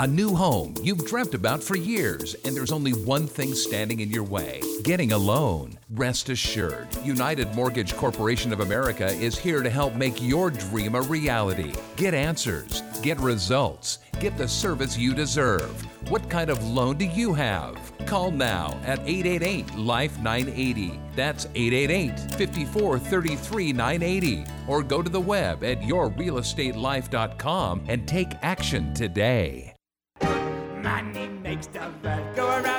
A new home you've dreamt about for years, and there's only one thing standing in your way getting a loan. Rest assured, United Mortgage Corporation of America is here to help make your dream a reality. Get answers, get results, get the service you deserve. What kind of loan do you have? Call now at 888 Life 980. That's 888 54 33 980. Or go to the web at yourrealestatelife.com and take action today. Money makes the world go around,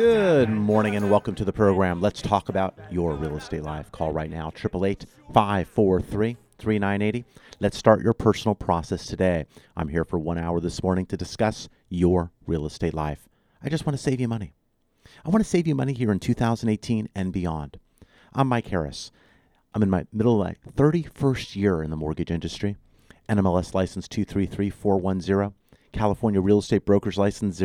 Good morning and welcome to the program. Let's talk about your real estate life. Call right now, 888 543 3980. Let's start your personal process today. I'm here for one hour this morning to discuss your real estate life. I just want to save you money. I want to save you money here in 2018 and beyond. I'm Mike Harris. I'm in my middle of my 31st year in the mortgage industry. NMLS license 233410, California Real Estate Brokers license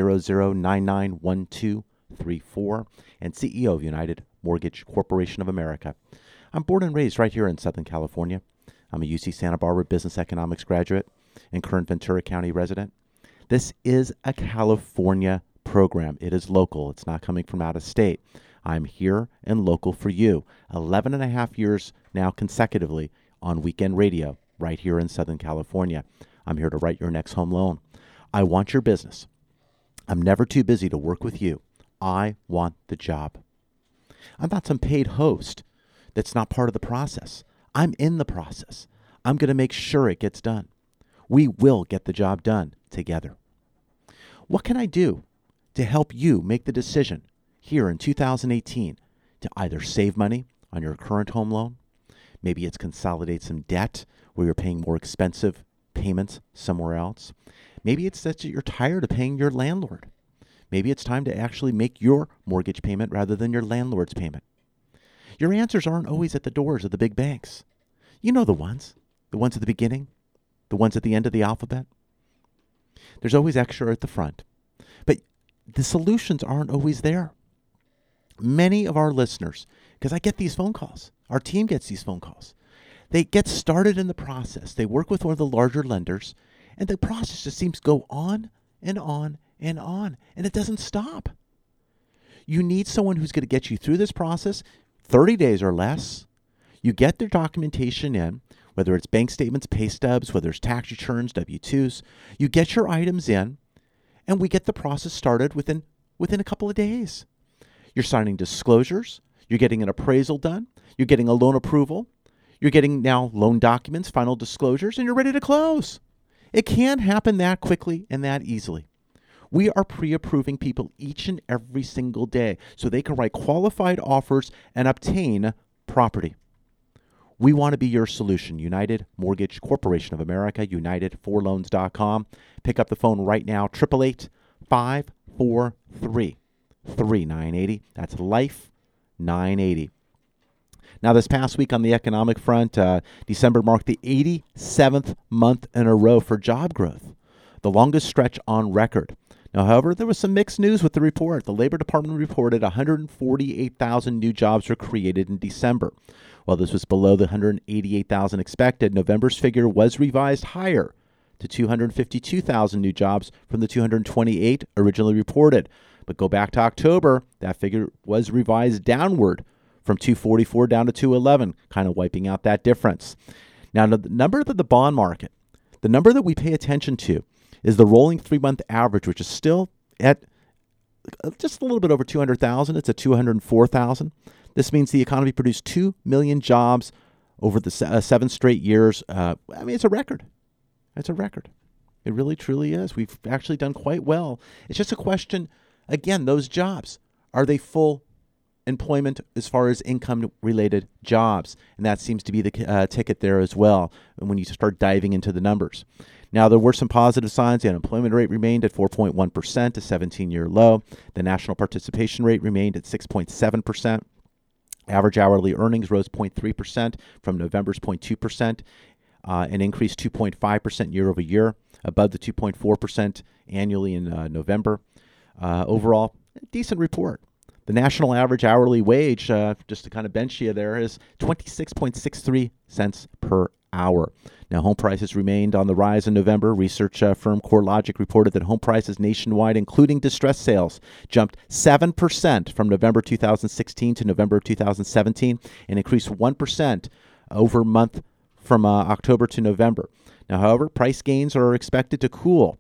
00991234, and CEO of United Mortgage Corporation of America. I'm born and raised right here in Southern California. I'm a UC Santa Barbara business economics graduate and current Ventura County resident. This is a California program. It is local, it's not coming from out of state. I'm here and local for you. 11 and a half years now consecutively on weekend radio right here in Southern California. I'm here to write your next home loan. I want your business. I'm never too busy to work with you. I want the job. I'm not some paid host that's not part of the process. I'm in the process. I'm going to make sure it gets done. We will get the job done together. What can I do to help you make the decision here in 2018 to either save money on your current home loan? Maybe it's consolidate some debt where you're paying more expensive payments somewhere else. Maybe it's that you're tired of paying your landlord. Maybe it's time to actually make your mortgage payment rather than your landlord's payment. Your answers aren't always at the doors of the big banks. You know the ones, the ones at the beginning, the ones at the end of the alphabet. There's always extra at the front. But the solutions aren't always there. Many of our listeners, because I get these phone calls, our team gets these phone calls. They get started in the process. They work with one of the larger lenders, and the process just seems to go on and on and on, and it doesn't stop. You need someone who's going to get you through this process 30 days or less. You get their documentation in, whether it's bank statements, pay stubs, whether it's tax returns, W 2s. You get your items in, and we get the process started within, within a couple of days. You're signing disclosures, you're getting an appraisal done, you're getting a loan approval, you're getting now loan documents, final disclosures, and you're ready to close. It can happen that quickly and that easily. We are pre approving people each and every single day so they can write qualified offers and obtain property. We want to be your solution. United Mortgage Corporation of America, UnitedForLoans.com. Pick up the phone right now, 888 543 3980. That's Life 980. Now, this past week on the economic front, uh, December marked the 87th month in a row for job growth, the longest stretch on record. Now, however, there was some mixed news with the report. The Labor Department reported 148,000 new jobs were created in December. While this was below the 188,000 expected, November's figure was revised higher to 252,000 new jobs from the 228 originally reported. But go back to October, that figure was revised downward from 244 down to 211, kind of wiping out that difference. Now, the number that the bond market, the number that we pay attention to is the rolling three month average, which is still at uh, just a little bit over 200,000. It's at 204,000. This means the economy produced 2 million jobs over the se- uh, seven straight years. Uh, I mean, it's a record. It's a record. It really, truly is. We've actually done quite well. It's just a question, again, those jobs, are they full employment as far as income related jobs? And that seems to be the uh, ticket there as well when you start diving into the numbers. Now, there were some positive signs. The unemployment rate remained at 4.1%, a 17 year low. The national participation rate remained at 6.7%. Average hourly earnings rose 0.3% from November's 0.2% uh, and increased 2.5% year over year, above the 2.4% annually in uh, November. Uh, overall, decent report. The national average hourly wage, uh, just to kind of bench you there, is 26.63 cents per hour. Now, home prices remained on the rise in November. Research uh, firm CoreLogic reported that home prices nationwide, including distress sales, jumped 7% from November 2016 to November 2017 and increased 1% over month from uh, October to November. Now, however, price gains are expected to cool.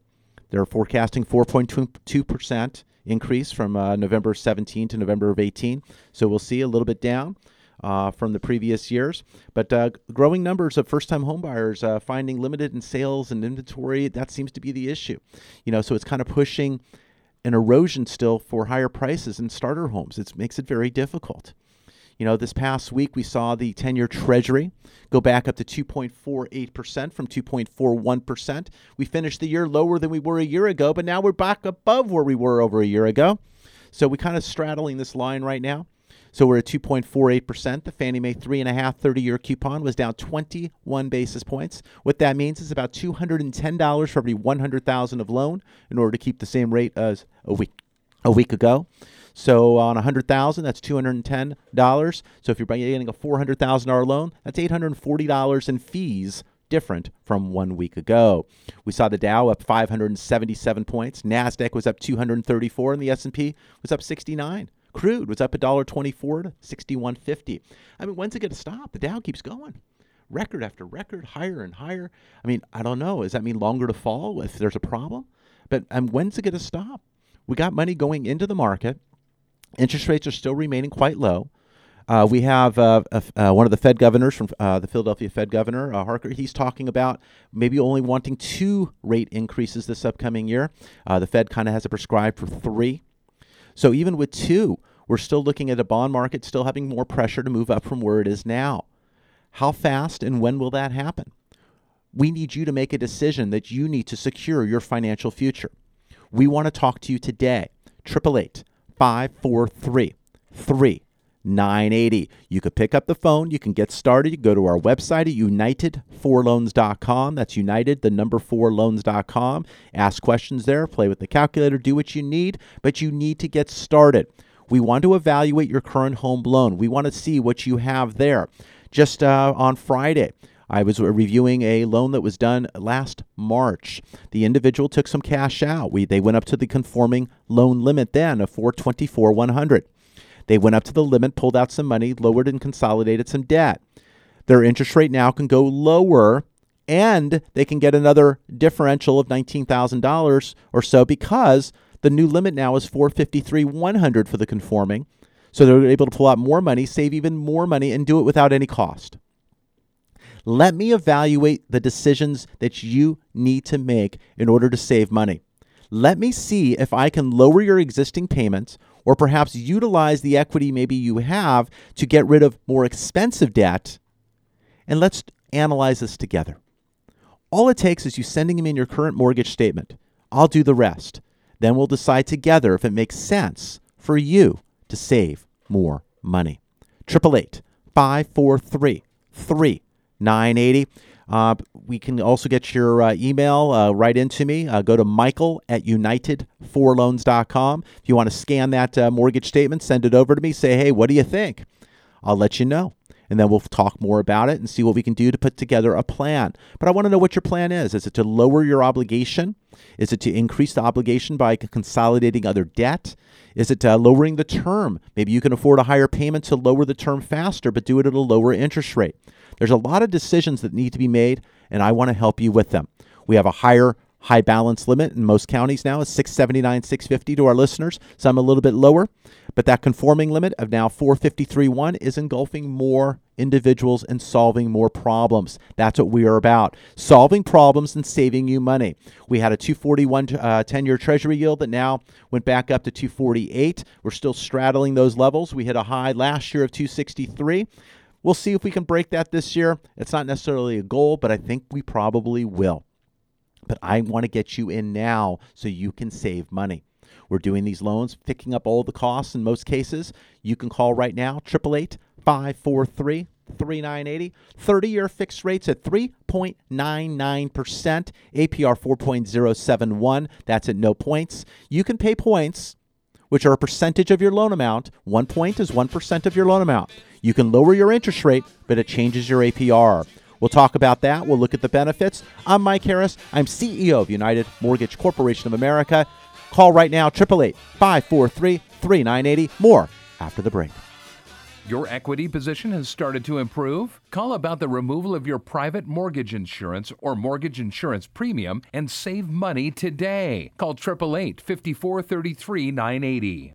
They're forecasting 4.2% increase from uh, November 17 to November of 18. So we'll see a little bit down. Uh, from the previous years. But uh, growing numbers of first-time homebuyers uh, finding limited in sales and inventory that seems to be the issue. You know, so it's kind of pushing an erosion still for higher prices in starter homes. It makes it very difficult. You know, this past week we saw the 10 year Treasury go back up to 2.48% from 2.41%. We finished the year lower than we were a year ago, but now we're back above where we were over a year ago. So we're kind of straddling this line right now. So we're at 2.48%. The Fannie Mae 3.5 30 year coupon was down 21 basis points. What that means is about $210 for every 100000 of loan in order to keep the same rate as a week, a week ago. So on 100,000, that's $210. So if you're getting a $400,000 loan, that's $840 in fees different from one week ago. We saw the Dow up 577 points, Nasdaq was up 234 and the S&P was up 69. Crude was up $1.24 to 61.50. I mean, when's it going to stop? The Dow keeps going. Record after record, higher and higher. I mean, I don't know. Does that mean longer to fall if there's a problem? But um, when's it going to stop? We got money going into the market. Interest rates are still remaining quite low. Uh, we have uh, uh, one of the Fed governors from uh, the Philadelphia Fed governor, uh, Harker. He's talking about maybe only wanting two rate increases this upcoming year. Uh, the Fed kind of has it prescribed for three. So even with two, we're still looking at a bond market still having more pressure to move up from where it is now. How fast and when will that happen? We need you to make a decision that you need to secure your financial future. We want to talk to you today. 888 543 3980. You could pick up the phone. You can get started. You go to our website at united4loans.com. That's united, the number 4loans.com. Ask questions there, play with the calculator, do what you need, but you need to get started. We want to evaluate your current home loan. We want to see what you have there. Just uh, on Friday, I was reviewing a loan that was done last March. The individual took some cash out. We, they went up to the conforming loan limit then of 424 100. They went up to the limit, pulled out some money, lowered and consolidated some debt. Their interest rate now can go lower and they can get another differential of $19,000 or so because the new limit now is 453 100 for the conforming. So they're able to pull out more money, save even more money and do it without any cost. Let me evaluate the decisions that you need to make in order to save money. Let me see if I can lower your existing payments or perhaps utilize the equity maybe you have to get rid of more expensive debt. And let's analyze this together. All it takes is you sending me in your current mortgage statement. I'll do the rest. Then we'll decide together if it makes sense for you to save more money. 888 543 980. Uh, we can also get your uh, email uh, right into me. Uh, go to michael at united4loans.com. If you want to scan that uh, mortgage statement, send it over to me. Say, hey, what do you think? I'll let you know. And then we'll talk more about it and see what we can do to put together a plan. But I want to know what your plan is. Is it to lower your obligation? Is it to increase the obligation by consolidating other debt? Is it uh, lowering the term? Maybe you can afford a higher payment to lower the term faster, but do it at a lower interest rate. There's a lot of decisions that need to be made, and I want to help you with them. We have a higher high balance limit in most counties now is 679 650 to our listeners some a little bit lower but that conforming limit of now 453.1 is engulfing more individuals and solving more problems that's what we are about solving problems and saving you money we had a 241 uh, 10 year treasury yield that now went back up to 248 we're still straddling those levels we hit a high last year of 263 We'll see if we can break that this year. It's not necessarily a goal, but I think we probably will. But I want to get you in now so you can save money. We're doing these loans, picking up all the costs in most cases. You can call right now, 888 543 3980. 30 year fixed rates at 3.99%, APR 4.071. That's at no points. You can pay points, which are a percentage of your loan amount. One point is 1% of your loan amount. You can lower your interest rate, but it changes your APR. We'll talk about that. We'll look at the benefits. I'm Mike Harris. I'm CEO of United Mortgage Corporation of America. Call right now, 888 543 3980. More after the break. Your equity position has started to improve? Call about the removal of your private mortgage insurance or mortgage insurance premium and save money today. Call 888 5433 980.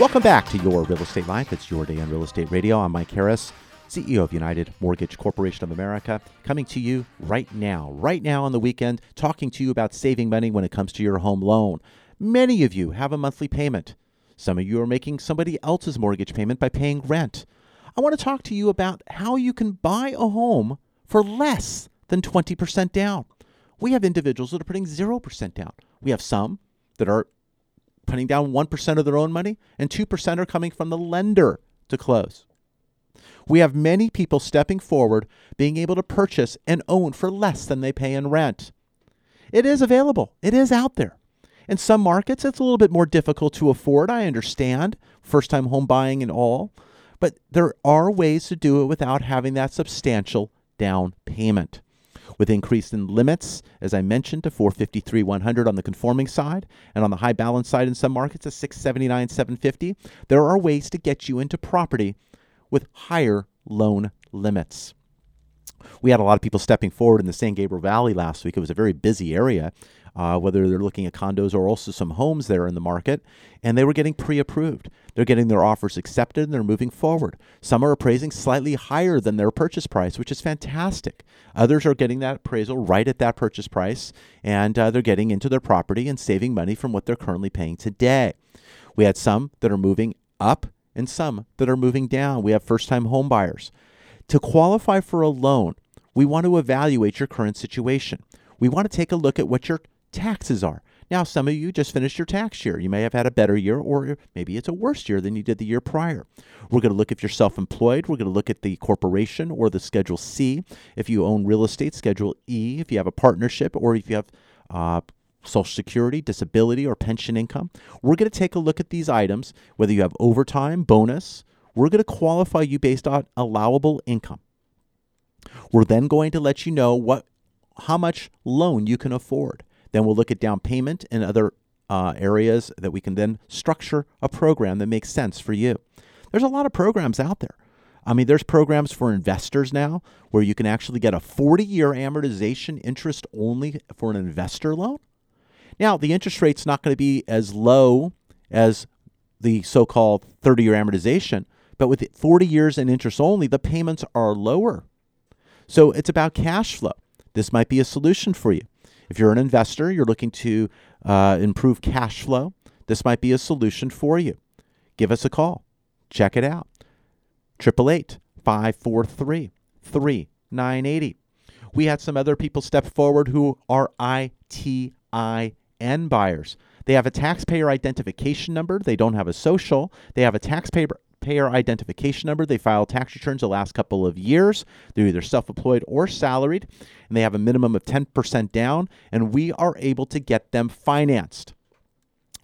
Welcome back to Your Real Estate Life. It's your day on Real Estate Radio. I'm Mike Harris, CEO of United Mortgage Corporation of America, coming to you right now, right now on the weekend, talking to you about saving money when it comes to your home loan. Many of you have a monthly payment. Some of you are making somebody else's mortgage payment by paying rent. I want to talk to you about how you can buy a home for less than 20% down. We have individuals that are putting 0% down. We have some that are putting down 1% of their own money, and 2% are coming from the lender to close. We have many people stepping forward, being able to purchase and own for less than they pay in rent. It is available, it is out there. In some markets, it's a little bit more difficult to afford. I understand first time home buying and all, but there are ways to do it without having that substantial down payment with increase in limits, as I mentioned, to 453 100 on the conforming side, and on the high balance side in some markets, a 679 750. There are ways to get you into property with higher loan limits. We had a lot of people stepping forward in the San Gabriel Valley last week. It was a very busy area, uh, whether they're looking at condos or also some homes there in the market, and they were getting pre approved. They're getting their offers accepted and they're moving forward. Some are appraising slightly higher than their purchase price, which is fantastic. Others are getting that appraisal right at that purchase price, and uh, they're getting into their property and saving money from what they're currently paying today. We had some that are moving up and some that are moving down. We have first time home buyers. To qualify for a loan, we want to evaluate your current situation. We want to take a look at what your taxes are. Now, some of you just finished your tax year. You may have had a better year, or maybe it's a worse year than you did the year prior. We're going to look if you're self employed. We're going to look at the corporation or the Schedule C. If you own real estate, Schedule E. If you have a partnership, or if you have uh, Social Security, disability, or pension income. We're going to take a look at these items, whether you have overtime, bonus. We're going to qualify you based on allowable income. We're then going to let you know what how much loan you can afford. Then we'll look at down payment and other uh, areas that we can then structure a program that makes sense for you. There's a lot of programs out there. I mean, there's programs for investors now where you can actually get a 40 year amortization interest only for an investor loan. Now, the interest rate's not going to be as low as the so called 30 year amortization, but with 40 years in interest only, the payments are lower. So it's about cash flow. This might be a solution for you. If you're an investor, you're looking to uh, improve cash flow, this might be a solution for you. Give us a call. Check it out. 888 543 3980. We had some other people step forward who are ITIN buyers. They have a taxpayer identification number. They don't have a social. They have a taxpayer taxpayer identification number. They file tax returns the last couple of years. They're either self employed or salaried, and they have a minimum of 10% down, and we are able to get them financed.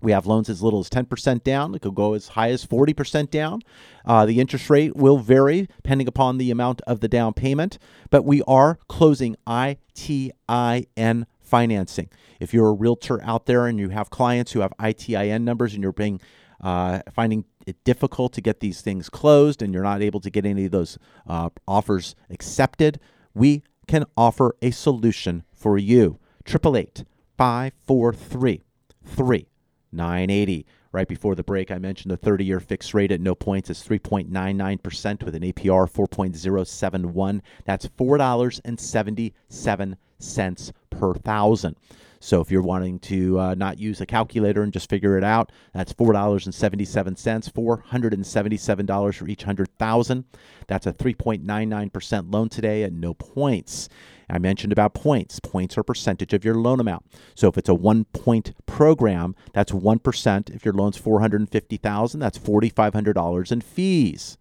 We have loans as little as 10% down. It could go as high as 40% down. Uh, the interest rate will vary depending upon the amount of the down payment, but we are closing ITIN financing. If you're a realtor out there and you have clients who have ITIN numbers and you're being uh, finding it difficult to get these things closed and you're not able to get any of those uh, offers accepted, we can offer a solution for you. 888 543 3980. Right before the break, I mentioned the 30 year fixed rate at no points is 3.99% with an APR 4.071. That's $4.77 per thousand. So if you're wanting to uh, not use a calculator and just figure it out, that's four dollars and seventy-seven cents, four hundred and seventy-seven dollars for each hundred thousand. That's a three point nine nine percent loan today at no points. I mentioned about points. Points are percentage of your loan amount. So if it's a one point program, that's one percent. If your loan's four hundred and fifty thousand, that's forty five hundred dollars in fees.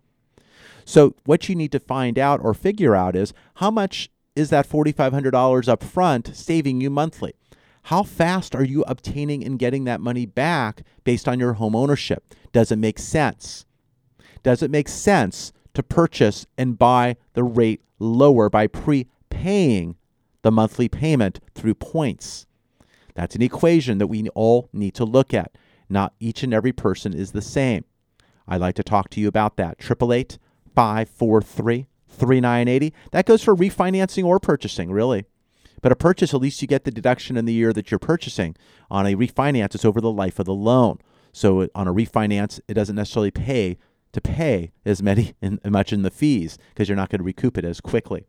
So what you need to find out or figure out is how much is that $4,500 up front saving you monthly? How fast are you obtaining and getting that money back based on your home ownership? Does it make sense? Does it make sense to purchase and buy the rate lower by prepaying the monthly payment through points? That's an equation that we all need to look at. Not each and every person is the same. I'd like to talk to you about that. 888 543 3980. That goes for refinancing or purchasing, really. But a purchase, at least you get the deduction in the year that you're purchasing. On a refinance, it's over the life of the loan. So on a refinance, it doesn't necessarily pay to pay as many in, much in the fees because you're not going to recoup it as quickly.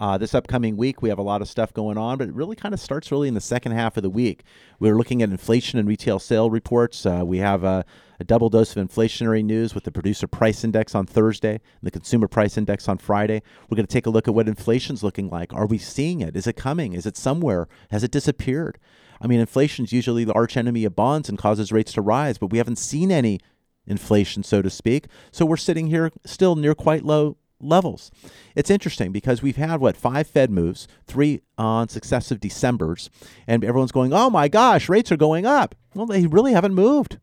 Uh, this upcoming week, we have a lot of stuff going on, but it really kind of starts really in the second half of the week. We're looking at inflation and retail sale reports. Uh, we have a, a, double dose of inflationary news with the producer price index on Thursday and the consumer price index on Friday. We're going to take a look at what inflation's looking like. Are we seeing it? Is it coming? Is it somewhere? Has it disappeared? I mean, inflation is usually the arch enemy of bonds and causes rates to rise, but we haven't seen any inflation, so to speak. So we're sitting here still near quite low levels. It's interesting because we've had what five Fed moves, three on successive December's, and everyone's going, "Oh my gosh, rates are going up." Well, they really haven't moved.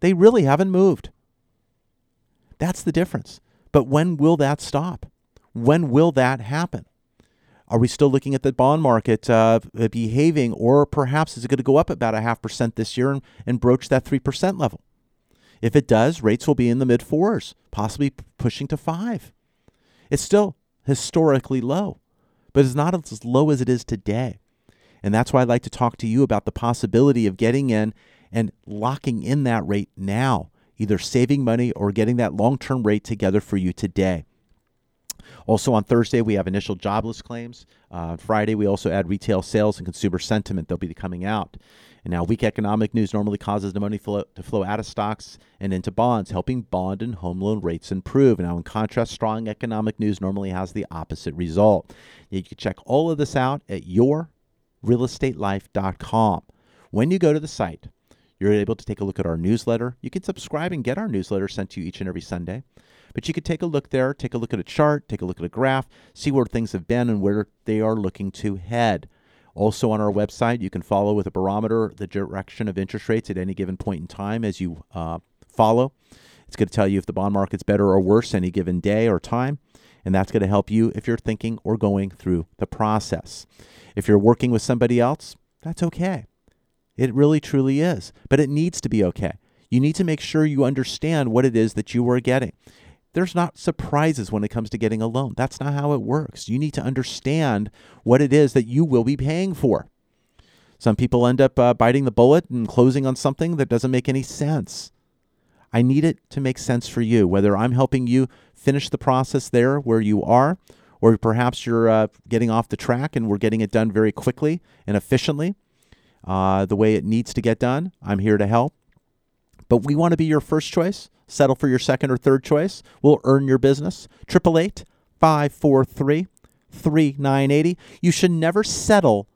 They really haven't moved. That's the difference. But when will that stop? When will that happen? Are we still looking at the bond market uh, behaving, or perhaps is it going to go up about a half percent this year and, and broach that 3% level? If it does, rates will be in the mid fours, possibly pushing to five. It's still historically low, but it's not as low as it is today. And that's why I'd like to talk to you about the possibility of getting in and locking in that rate now, either saving money or getting that long term rate together for you today. Also on Thursday, we have initial jobless claims. Uh, Friday, we also add retail sales and consumer sentiment. They'll be coming out. And now, weak economic news normally causes the money flow, to flow out of stocks and into bonds, helping bond and home loan rates improve. Now, in contrast, strong economic news normally has the opposite result. You can check all of this out at yourrealestatelife.com. When you go to the site, you're able to take a look at our newsletter. You can subscribe and get our newsletter sent to you each and every Sunday. But you could take a look there, take a look at a chart, take a look at a graph, see where things have been and where they are looking to head. Also, on our website, you can follow with a barometer the direction of interest rates at any given point in time as you uh, follow. It's going to tell you if the bond market's better or worse any given day or time. And that's going to help you if you're thinking or going through the process. If you're working with somebody else, that's okay. It really truly is. But it needs to be okay. You need to make sure you understand what it is that you are getting there's not surprises when it comes to getting a loan. That's not how it works. You need to understand what it is that you will be paying for. Some people end up uh, biting the bullet and closing on something that doesn't make any sense. I need it to make sense for you, whether I'm helping you finish the process there where you are, or perhaps you're uh, getting off the track and we're getting it done very quickly and efficiently, uh, the way it needs to get done. I'm here to help. But we want to be your first choice. Settle for your second or third choice. We'll earn your business. 888 543 3980. You should never settle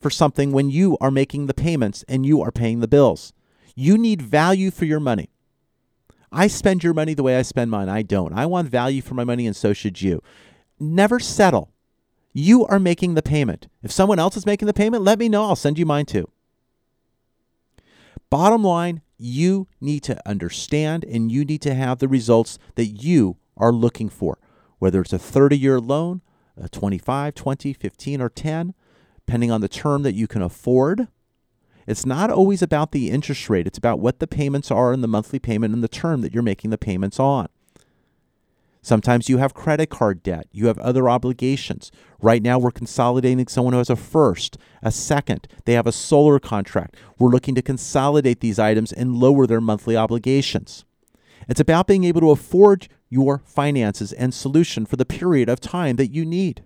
for something when you are making the payments and you are paying the bills. You need value for your money. I spend your money the way I spend mine. I don't. I want value for my money, and so should you. Never settle. You are making the payment. If someone else is making the payment, let me know. I'll send you mine too. Bottom line, you need to understand and you need to have the results that you are looking for, whether it's a 30 year loan, a 25, 20, 15, or 10, depending on the term that you can afford. It's not always about the interest rate, it's about what the payments are in the monthly payment and the term that you're making the payments on. Sometimes you have credit card debt. You have other obligations. Right now, we're consolidating someone who has a first, a second. They have a solar contract. We're looking to consolidate these items and lower their monthly obligations. It's about being able to afford your finances and solution for the period of time that you need.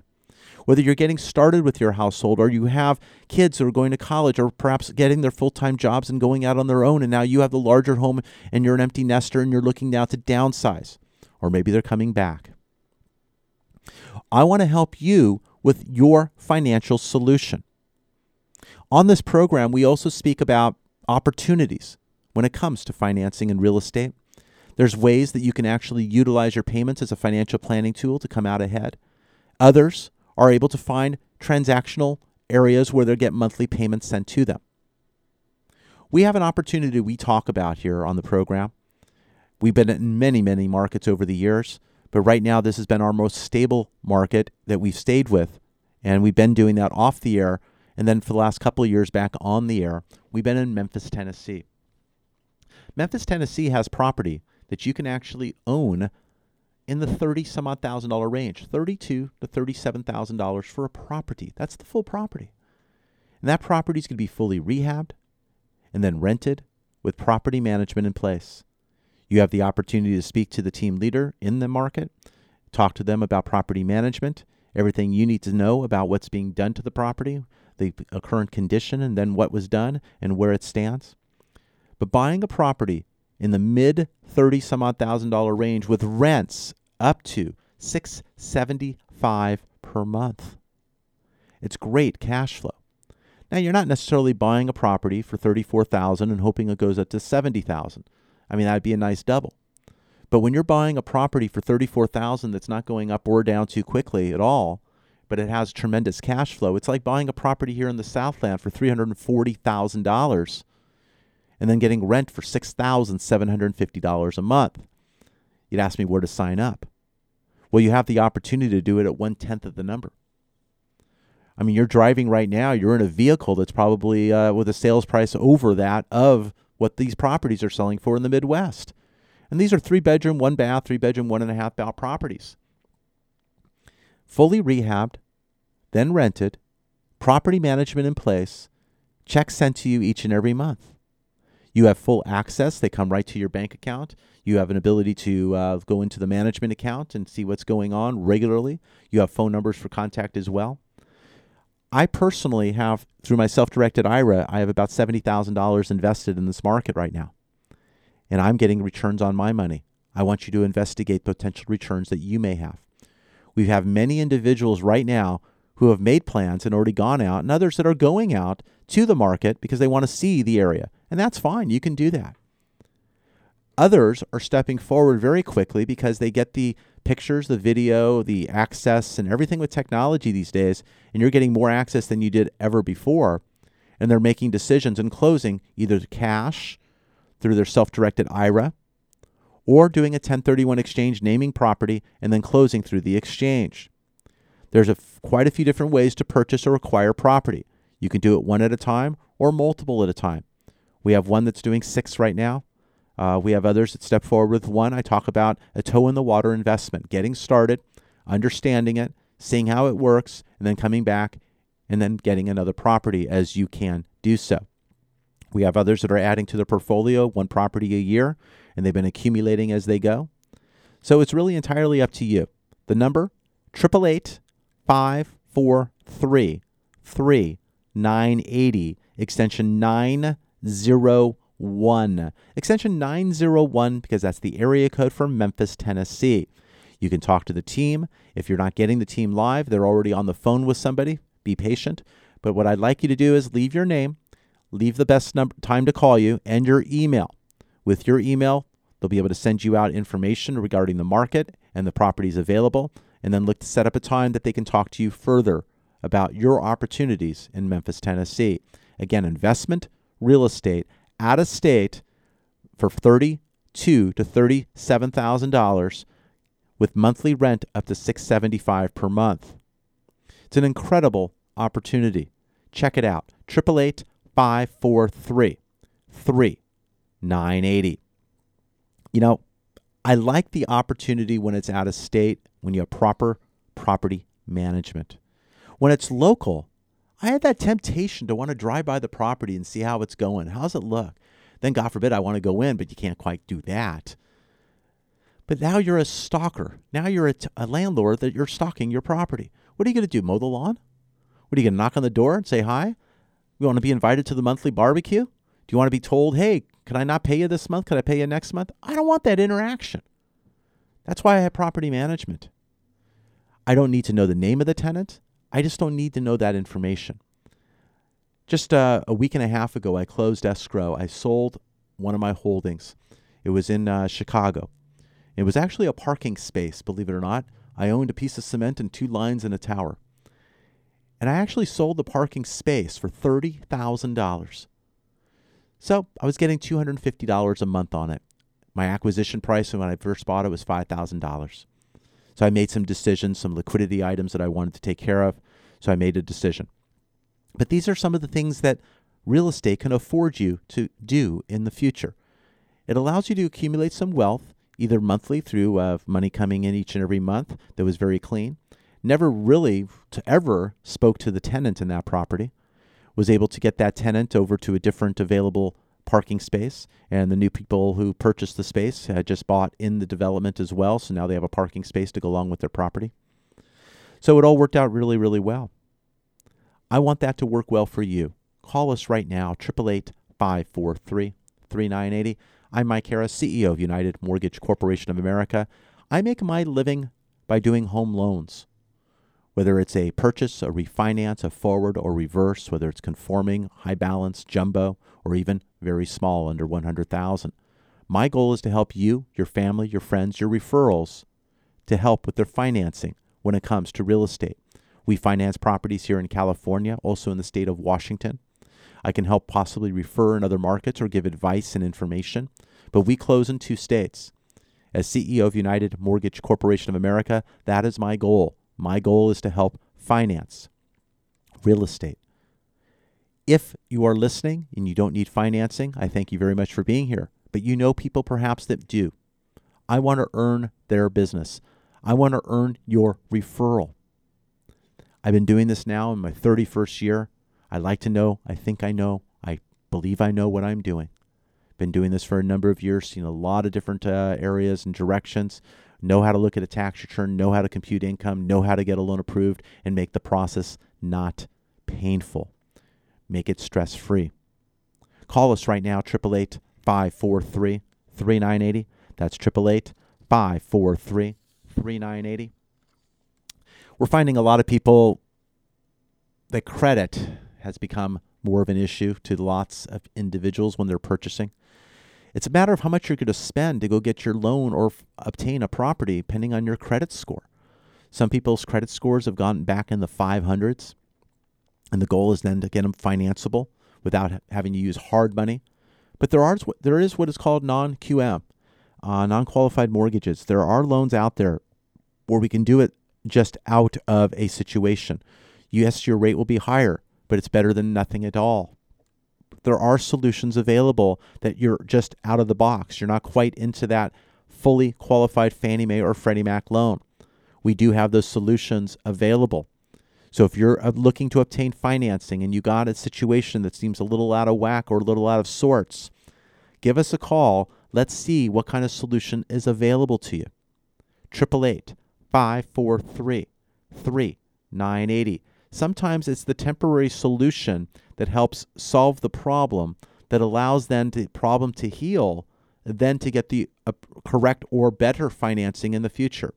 Whether you're getting started with your household or you have kids who are going to college or perhaps getting their full time jobs and going out on their own, and now you have the larger home and you're an empty nester and you're looking now to downsize or maybe they're coming back. I want to help you with your financial solution. On this program, we also speak about opportunities when it comes to financing and real estate. There's ways that you can actually utilize your payments as a financial planning tool to come out ahead. Others are able to find transactional areas where they get monthly payments sent to them. We have an opportunity we talk about here on the program We've been in many, many markets over the years, but right now this has been our most stable market that we've stayed with. And we've been doing that off the air. And then for the last couple of years back on the air, we've been in Memphis, Tennessee. Memphis, Tennessee has property that you can actually own in the thirty some odd thousand dollar range, thirty-two to thirty-seven thousand dollars for a property. That's the full property, and that property is going to be fully rehabbed and then rented with property management in place. You have the opportunity to speak to the team leader in the market, talk to them about property management, everything you need to know about what's being done to the property, the uh, current condition, and then what was done and where it stands. But buying a property in the mid 30 some odd thousand dollar range with rents up to 675 per month. It's great cash flow. Now you're not necessarily buying a property for 34,000 and hoping it goes up to 70,000. I mean, that'd be a nice double. But when you're buying a property for 34,000 that's not going up or down too quickly at all, but it has tremendous cash flow, it's like buying a property here in the Southland for $340,000 and then getting rent for $6,750 a month. You'd ask me where to sign up. Well, you have the opportunity to do it at one tenth of the number. I mean, you're driving right now, you're in a vehicle that's probably uh, with a sales price over that of what these properties are selling for in the Midwest. And these are three bedroom, one bath, three bedroom, one and a half bath properties. Fully rehabbed, then rented, property management in place, checks sent to you each and every month. You have full access. They come right to your bank account. You have an ability to uh, go into the management account and see what's going on regularly. You have phone numbers for contact as well. I personally have, through my self directed IRA, I have about $70,000 invested in this market right now. And I'm getting returns on my money. I want you to investigate potential returns that you may have. We have many individuals right now who have made plans and already gone out, and others that are going out to the market because they want to see the area. And that's fine. You can do that. Others are stepping forward very quickly because they get the pictures, the video, the access, and everything with technology these days, and you're getting more access than you did ever before. And they're making decisions and closing either the cash through their self directed IRA or doing a 1031 exchange naming property and then closing through the exchange. There's a f- quite a few different ways to purchase or acquire property. You can do it one at a time or multiple at a time. We have one that's doing six right now. Uh, we have others that step forward with one. I talk about a toe in the water investment, getting started, understanding it, seeing how it works, and then coming back and then getting another property as you can do so. We have others that are adding to their portfolio one property a year, and they've been accumulating as they go. So it's really entirely up to you. The number 888 543 3980, extension 901 1. Extension 901 because that's the area code for Memphis, Tennessee. You can talk to the team. If you're not getting the team live, they're already on the phone with somebody. Be patient. But what I'd like you to do is leave your name, leave the best number, time to call you, and your email. With your email, They'll be able to send you out information regarding the market and the properties available, and then look to set up a time that they can talk to you further about your opportunities in Memphis, Tennessee. Again, investment, real estate, out of state for thirty-two to thirty-seven thousand dollars, with monthly rent up to six seventy-five per month. It's an incredible opportunity. Check it out. 888 543 3980. You know, I like the opportunity when it's out of state, when you have proper property management. When it's local, I had that temptation to want to drive by the property and see how it's going. How's it look? Then, God forbid, I want to go in, but you can't quite do that. But now you're a stalker. Now you're a, t- a landlord that you're stalking your property. What are you going to do? Mow the lawn? What are you going to knock on the door and say hi? You want to be invited to the monthly barbecue? Do you want to be told, hey, can I not pay you this month? Can I pay you next month? I don't want that interaction. That's why I have property management. I don't need to know the name of the tenant. I just don't need to know that information. Just uh, a week and a half ago, I closed escrow. I sold one of my holdings. It was in uh, Chicago. It was actually a parking space, believe it or not. I owned a piece of cement and two lines in a tower. And I actually sold the parking space for $30,000. So I was getting $250 a month on it. My acquisition price when I first bought it was $5,000. So I made some decisions, some liquidity items that I wanted to take care of. So I made a decision. But these are some of the things that real estate can afford you to do in the future. It allows you to accumulate some wealth, either monthly through uh, money coming in each and every month that was very clean. Never really to ever spoke to the tenant in that property. Was able to get that tenant over to a different available parking space, and the new people who purchased the space had just bought in the development as well, so now they have a parking space to go along with their property. So it all worked out really, really well. I want that to work well for you. Call us right now, 888 543 3980. I'm Mike Harris, CEO of United Mortgage Corporation of America. I make my living by doing home loans. Whether it's a purchase, a refinance, a forward or reverse, whether it's conforming, high balance, jumbo, or even very small under 100,000. My goal is to help you, your family, your friends, your referrals to help with their financing when it comes to real estate. We finance properties here in California, also in the state of Washington. I can help possibly refer in other markets or give advice and information, but we close in two states. As CEO of United Mortgage Corporation of America, that is my goal. My goal is to help finance real estate. If you are listening and you don't need financing, I thank you very much for being here. But you know people perhaps that do. I want to earn their business. I want to earn your referral. I've been doing this now in my 31st year. I like to know, I think I know, I believe I know what I'm doing. Been doing this for a number of years, seen a lot of different uh, areas and directions, know how to look at a tax return, know how to compute income, know how to get a loan approved, and make the process not painful. Make it stress free. Call us right now, 888 543 3980. That's 888 543 3980. We're finding a lot of people that credit has become more of an issue to lots of individuals when they're purchasing. It's a matter of how much you're going to spend to go get your loan or f- obtain a property, depending on your credit score. Some people's credit scores have gone back in the 500s, and the goal is then to get them financeable without having to use hard money. But there are there is what is called non-QM, uh, non-qualified mortgages. There are loans out there where we can do it just out of a situation. Yes, your rate will be higher, but it's better than nothing at all. There are solutions available that you're just out of the box. You're not quite into that fully qualified Fannie Mae or Freddie Mac loan. We do have those solutions available. So if you're uh, looking to obtain financing and you got a situation that seems a little out of whack or a little out of sorts, give us a call. Let's see what kind of solution is available to you. 888 543 3980. Sometimes it's the temporary solution that helps solve the problem that allows then the problem to heal, then to get the uh, correct or better financing in the future.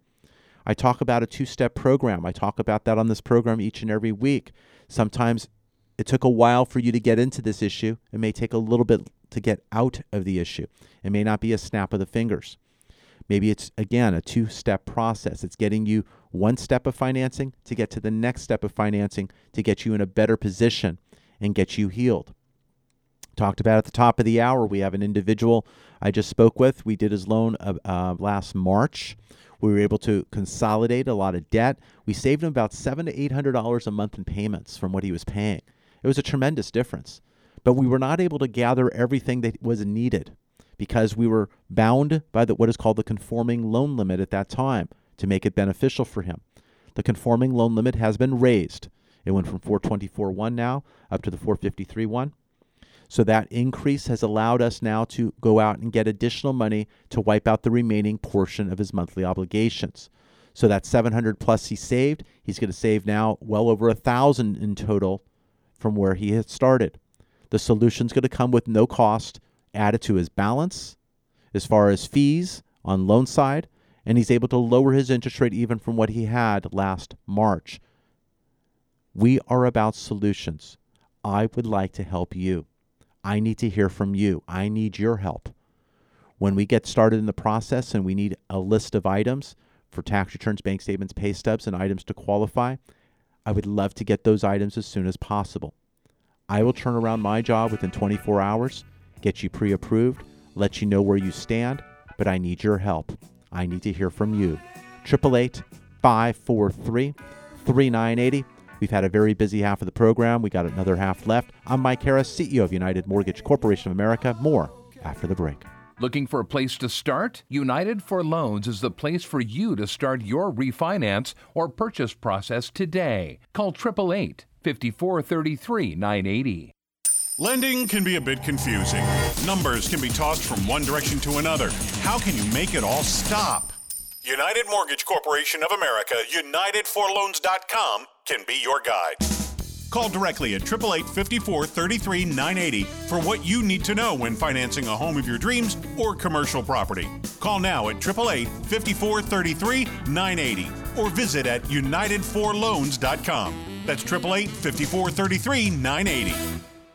I talk about a two step program. I talk about that on this program each and every week. Sometimes it took a while for you to get into this issue. It may take a little bit to get out of the issue. It may not be a snap of the fingers. Maybe it's, again, a two step process. It's getting you one step of financing to get to the next step of financing to get you in a better position and get you healed. Talked about at the top of the hour, we have an individual I just spoke with. We did his loan uh, uh, last March. We were able to consolidate a lot of debt. We saved him about seven to eight hundred dollars a month in payments from what he was paying. It was a tremendous difference, but we were not able to gather everything that was needed because we were bound by the, what is called the conforming loan limit at that time to make it beneficial for him. The conforming loan limit has been raised. It went from 424.1 now up to the 453.1. So that increase has allowed us now to go out and get additional money to wipe out the remaining portion of his monthly obligations. So that 700 plus he saved, he's going to save now well over a thousand in total from where he had started. The solution's going to come with no cost added to his balance as far as fees on loan side, and he's able to lower his interest rate even from what he had last March. We are about solutions. I would like to help you. I need to hear from you. I need your help. When we get started in the process and we need a list of items for tax returns, bank statements, pay stubs, and items to qualify, I would love to get those items as soon as possible. I will turn around my job within 24 hours, get you pre approved, let you know where you stand, but I need your help. I need to hear from you. 888 543 3980. We've had a very busy half of the program. We got another half left. I'm Mike Harris, CEO of United Mortgage Corporation of America. More after the break. Looking for a place to start? United for Loans is the place for you to start your refinance or purchase process today. Call 888 5433 980. Lending can be a bit confusing. Numbers can be tossed from one direction to another. How can you make it all stop? United Mortgage Corporation of America, UnitedForLoans.com can be your guide. Call directly at 888 54 33 980 for what you need to know when financing a home of your dreams or commercial property. Call now at 888 54 33 980 or visit at UnitedForLoans.com. That's 888 54 33 980.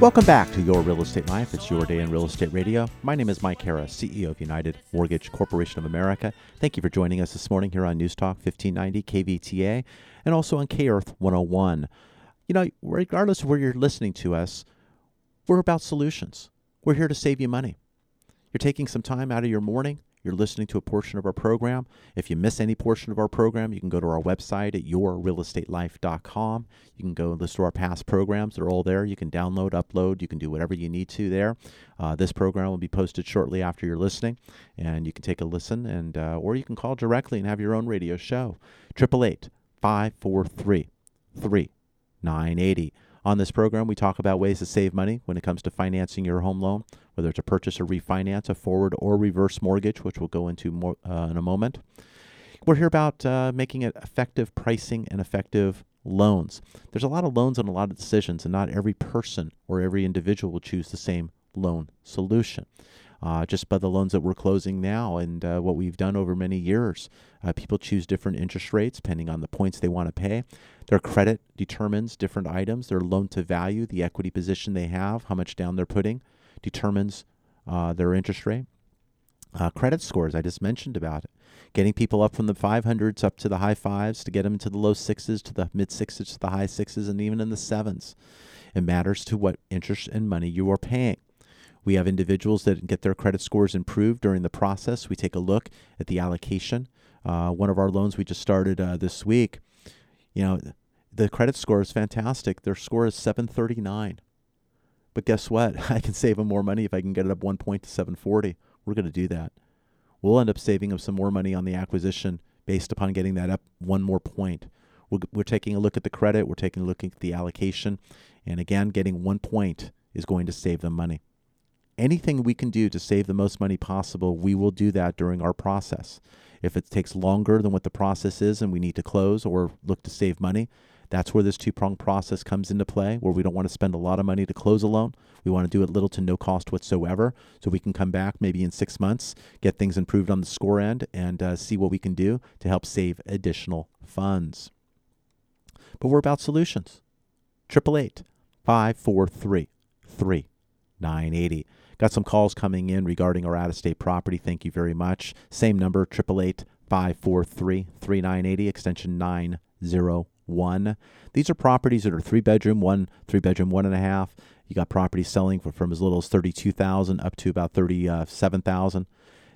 Welcome back to Your Real Estate Life. It's your day in real estate radio. My name is Mike Harris, CEO of United Mortgage Corporation of America. Thank you for joining us this morning here on News Talk 1590 KVTA and also on K Earth 101. You know, regardless of where you're listening to us, we're about solutions. We're here to save you money. You're taking some time out of your morning. You're listening to a portion of our program. If you miss any portion of our program, you can go to our website at yourrealestatelife.com. You can go and listen to our past programs. They're all there. You can download, upload. You can do whatever you need to there. Uh, this program will be posted shortly after you're listening, and you can take a listen, and uh, or you can call directly and have your own radio show. 888 543 3980. On this program, we talk about ways to save money when it comes to financing your home loan, whether it's a purchase or refinance, a forward or reverse mortgage, which we'll go into more uh, in a moment. We're here about uh, making it effective pricing and effective loans. There's a lot of loans and a lot of decisions, and not every person or every individual will choose the same loan solution. Uh, just by the loans that we're closing now and uh, what we've done over many years, uh, people choose different interest rates depending on the points they want to pay. Their credit determines different items. Their loan to value, the equity position they have, how much down they're putting, determines uh, their interest rate. Uh, credit scores, I just mentioned about it. Getting people up from the 500s up to the high fives to get them to the low sixes, to the mid sixes, to the high sixes, and even in the sevens. It matters to what interest and money you are paying. We have individuals that get their credit scores improved during the process. We take a look at the allocation. Uh, one of our loans we just started uh, this week, you know, the credit score is fantastic. Their score is 739. But guess what? I can save them more money if I can get it up one point to 740. We're going to do that. We'll end up saving them some more money on the acquisition based upon getting that up one more point. We're, we're taking a look at the credit, we're taking a look at the allocation, and again, getting one point is going to save them money. Anything we can do to save the most money possible, we will do that during our process. If it takes longer than what the process is and we need to close or look to save money, that's where this two pronged process comes into play, where we don't want to spend a lot of money to close a loan. We want to do it little to no cost whatsoever. So we can come back maybe in six months, get things improved on the score end, and uh, see what we can do to help save additional funds. But we're about solutions. 888 543 3980. Got some calls coming in regarding our out of state property. Thank you very much. Same number, 888 543 3980, extension 901. These are properties that are three bedroom, one, three bedroom, one and a half. You got properties selling for, from as little as 32000 up to about 37000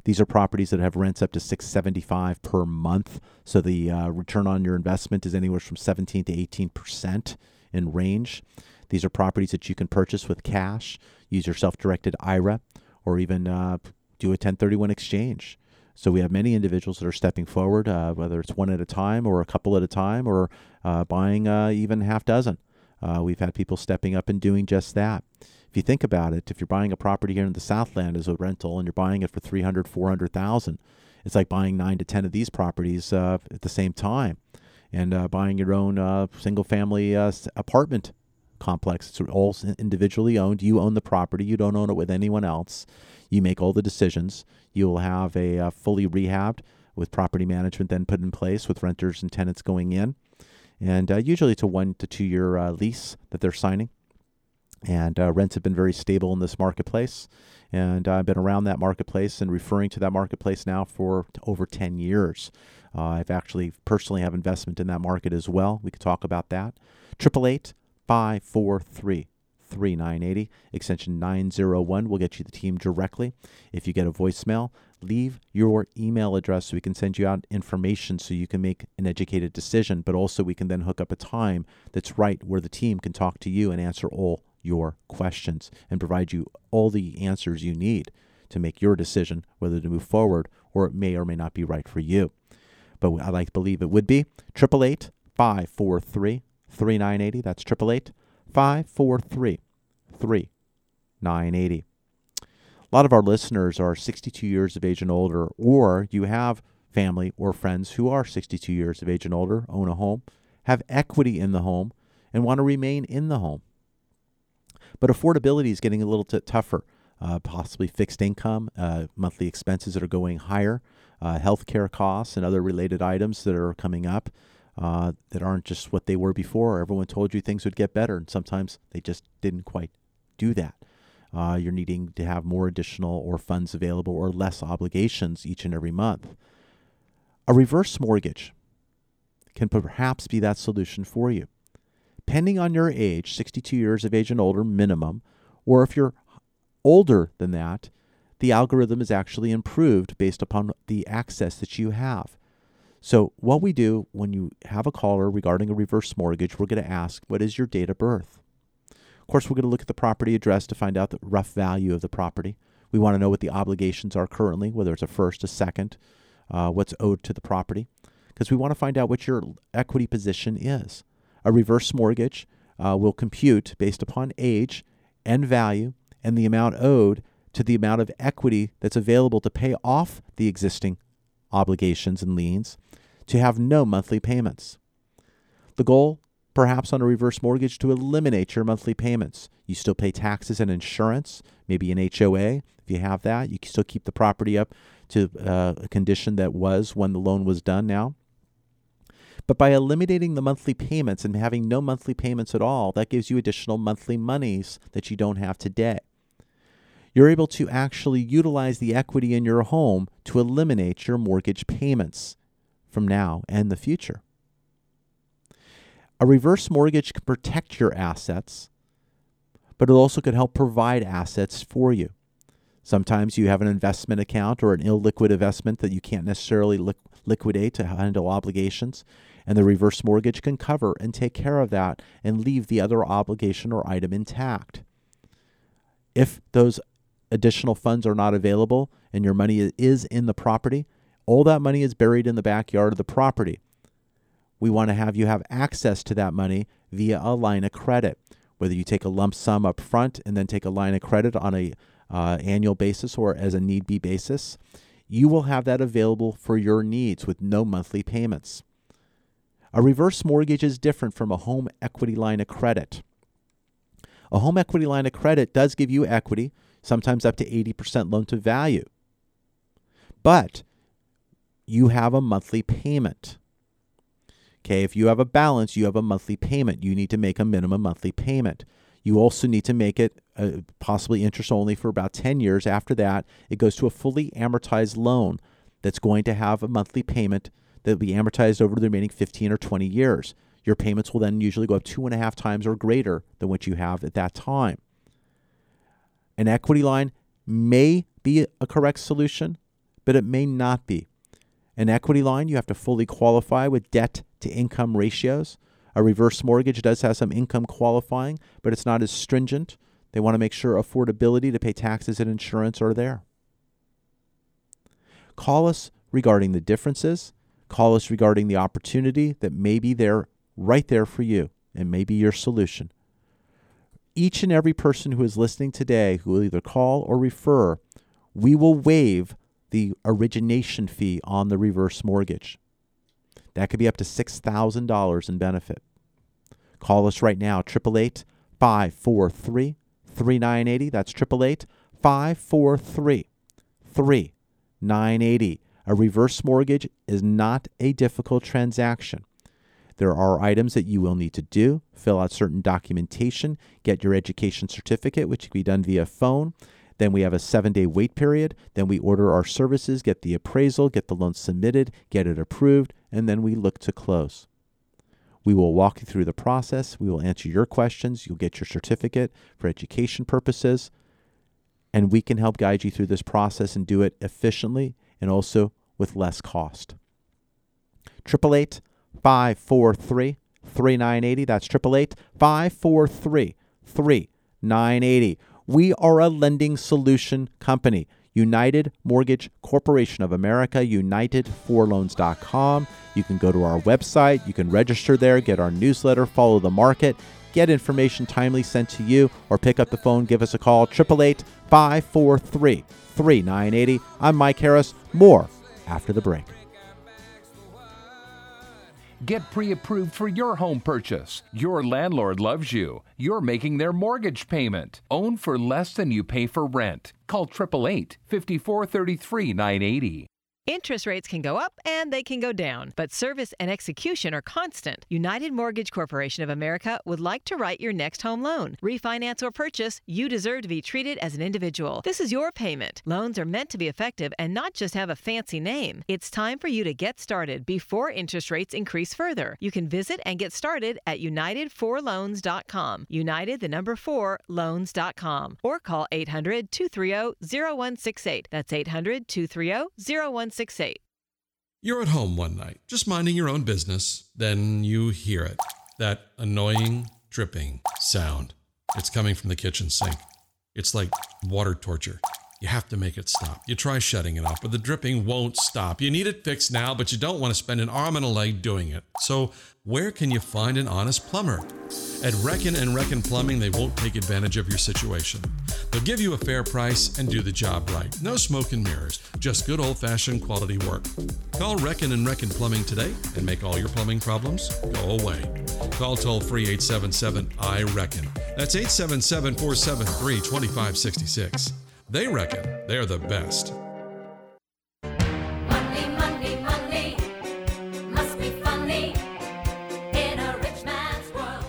these are properties that have rents up to 675 per month. So the uh, return on your investment is anywhere from 17 to 18 percent in range. These are properties that you can purchase with cash, use your self-directed IRA, or even uh, do a 1031 exchange. So we have many individuals that are stepping forward, uh, whether it's one at a time or a couple at a time, or uh, buying uh, even half dozen. Uh, we've had people stepping up and doing just that if you think about it, if you're buying a property here in the Southland as a rental and you're buying it for 300, 400,000, it's like buying nine to 10 of these properties uh, at the same time and uh, buying your own single family apartment complex. It's all individually owned. You own the property. You don't own it with anyone else. You make all the decisions. You'll have a uh, fully rehabbed with property management then put in place with renters and tenants going in. And uh, usually it's a one to two year lease that they're signing and uh, rents have been very stable in this marketplace. And I've been around that marketplace and referring to that marketplace now for over 10 years. Uh, I've actually personally have investment in that market as well. We could talk about that. 888 543 3980, extension 901 will get you the team directly. If you get a voicemail, leave your email address so we can send you out information so you can make an educated decision, but also we can then hook up a time that's right where the team can talk to you and answer all your questions and provide you all the answers you need to make your decision whether to move forward or it may or may not be right for you. But I like to believe it would be 888 543 3980. That's 888 543 3980. A lot of our listeners are 62 years of age and older, or you have family or friends who are 62 years of age and older, own a home, have equity in the home, and want to remain in the home. But affordability is getting a little t- tougher. Uh, possibly fixed income, uh, monthly expenses that are going higher, uh, healthcare costs, and other related items that are coming up uh, that aren't just what they were before. Everyone told you things would get better, and sometimes they just didn't quite do that. Uh, you're needing to have more additional or funds available or less obligations each and every month. A reverse mortgage can perhaps be that solution for you depending on your age, 62 years of age and older minimum, or if you're older than that, the algorithm is actually improved based upon the access that you have. So, what we do when you have a caller regarding a reverse mortgage, we're going to ask, What is your date of birth? Of course, we're going to look at the property address to find out the rough value of the property. We want to know what the obligations are currently, whether it's a first, a second, uh, what's owed to the property, because we want to find out what your equity position is. A reverse mortgage uh, will compute based upon age and value and the amount owed to the amount of equity that's available to pay off the existing obligations and liens to have no monthly payments. The goal, perhaps on a reverse mortgage, to eliminate your monthly payments. You still pay taxes and insurance, maybe an HOA. If you have that, you can still keep the property up to uh, a condition that was when the loan was done now. But by eliminating the monthly payments and having no monthly payments at all, that gives you additional monthly monies that you don't have today. You're able to actually utilize the equity in your home to eliminate your mortgage payments from now and the future. A reverse mortgage can protect your assets, but it also could help provide assets for you. Sometimes you have an investment account or an illiquid investment that you can't necessarily li- liquidate to handle obligations and the reverse mortgage can cover and take care of that and leave the other obligation or item intact. If those additional funds are not available and your money is in the property, All that money is buried in the backyard of the property. We want to have you have access to that money via a line of credit. Whether you take a lump sum up front and then take a line of credit on a uh, annual basis or as a need be basis, you will have that available for your needs with no monthly payments. A reverse mortgage is different from a home equity line of credit. A home equity line of credit does give you equity, sometimes up to 80% loan to value. But you have a monthly payment. Okay, if you have a balance, you have a monthly payment. You need to make a minimum monthly payment. You also need to make it uh, possibly interest only for about 10 years. After that, it goes to a fully amortized loan that's going to have a monthly payment that will be amortized over the remaining 15 or 20 years. Your payments will then usually go up two and a half times or greater than what you have at that time. An equity line may be a correct solution, but it may not be. An equity line, you have to fully qualify with debt to income ratios. A reverse mortgage does have some income qualifying, but it's not as stringent. They want to make sure affordability to pay taxes and insurance are there. Call us regarding the differences. Call us regarding the opportunity that may be there right there for you and may be your solution. Each and every person who is listening today who will either call or refer, we will waive the origination fee on the reverse mortgage. That could be up to $6,000 in benefit. Call us right now, 888 543 3980. That's 888 543 3980. A reverse mortgage is not a difficult transaction. There are items that you will need to do fill out certain documentation, get your education certificate, which can be done via phone. Then we have a seven day wait period. Then we order our services, get the appraisal, get the loan submitted, get it approved, and then we look to close. We will walk you through the process. We will answer your questions. You'll get your certificate for education purposes. And we can help guide you through this process and do it efficiently and also with less cost. 888 543 3980. That's 888 543 3980. We are a lending solution company. United Mortgage Corporation of America, UnitedForLoans.com. You can go to our website, you can register there, get our newsletter, follow the market, get information timely sent to you, or pick up the phone, give us a call, 888 543 3980. I'm Mike Harris. More after the break. Get pre approved for your home purchase. Your landlord loves you. You're making their mortgage payment. Own for less than you pay for rent. Call 888 5433 980. Interest rates can go up and they can go down, but service and execution are constant. United Mortgage Corporation of America would like to write your next home loan. Refinance or purchase, you deserve to be treated as an individual. This is your payment. Loans are meant to be effective and not just have a fancy name. It's time for you to get started before interest rates increase further. You can visit and get started at unitedforloans.com. United the number 4 loans.com or call 800-230-0168. That's 800-230-0168. You're at home one night, just minding your own business. Then you hear it that annoying dripping sound. It's coming from the kitchen sink. It's like water torture. You have to make it stop. You try shutting it off, but the dripping won't stop. You need it fixed now, but you don't want to spend an arm and a leg doing it. So, where can you find an honest plumber? At Reckon and Reckon Plumbing, they won't take advantage of your situation. They'll give you a fair price and do the job right. No smoke and mirrors, just good old fashioned quality work. Call Reckon and Reckon Plumbing today and make all your plumbing problems go away. Call toll free 877 I Reckon. That's 877 473 2566. They reckon they're the best. Money, money, money must be funny in a rich man's world.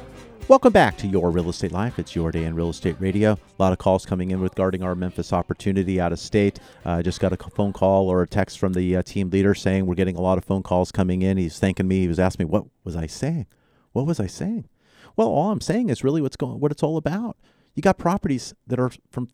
Welcome back to Your Real Estate Life. It's your day in real estate radio. A lot of calls coming in regarding our Memphis opportunity out of state. I uh, just got a phone call or a text from the uh, team leader saying we're getting a lot of phone calls coming in. He's thanking me. He was asking me, what was I saying? What was I saying? Well, all I'm saying is really what's going, what it's all about. You got properties that are from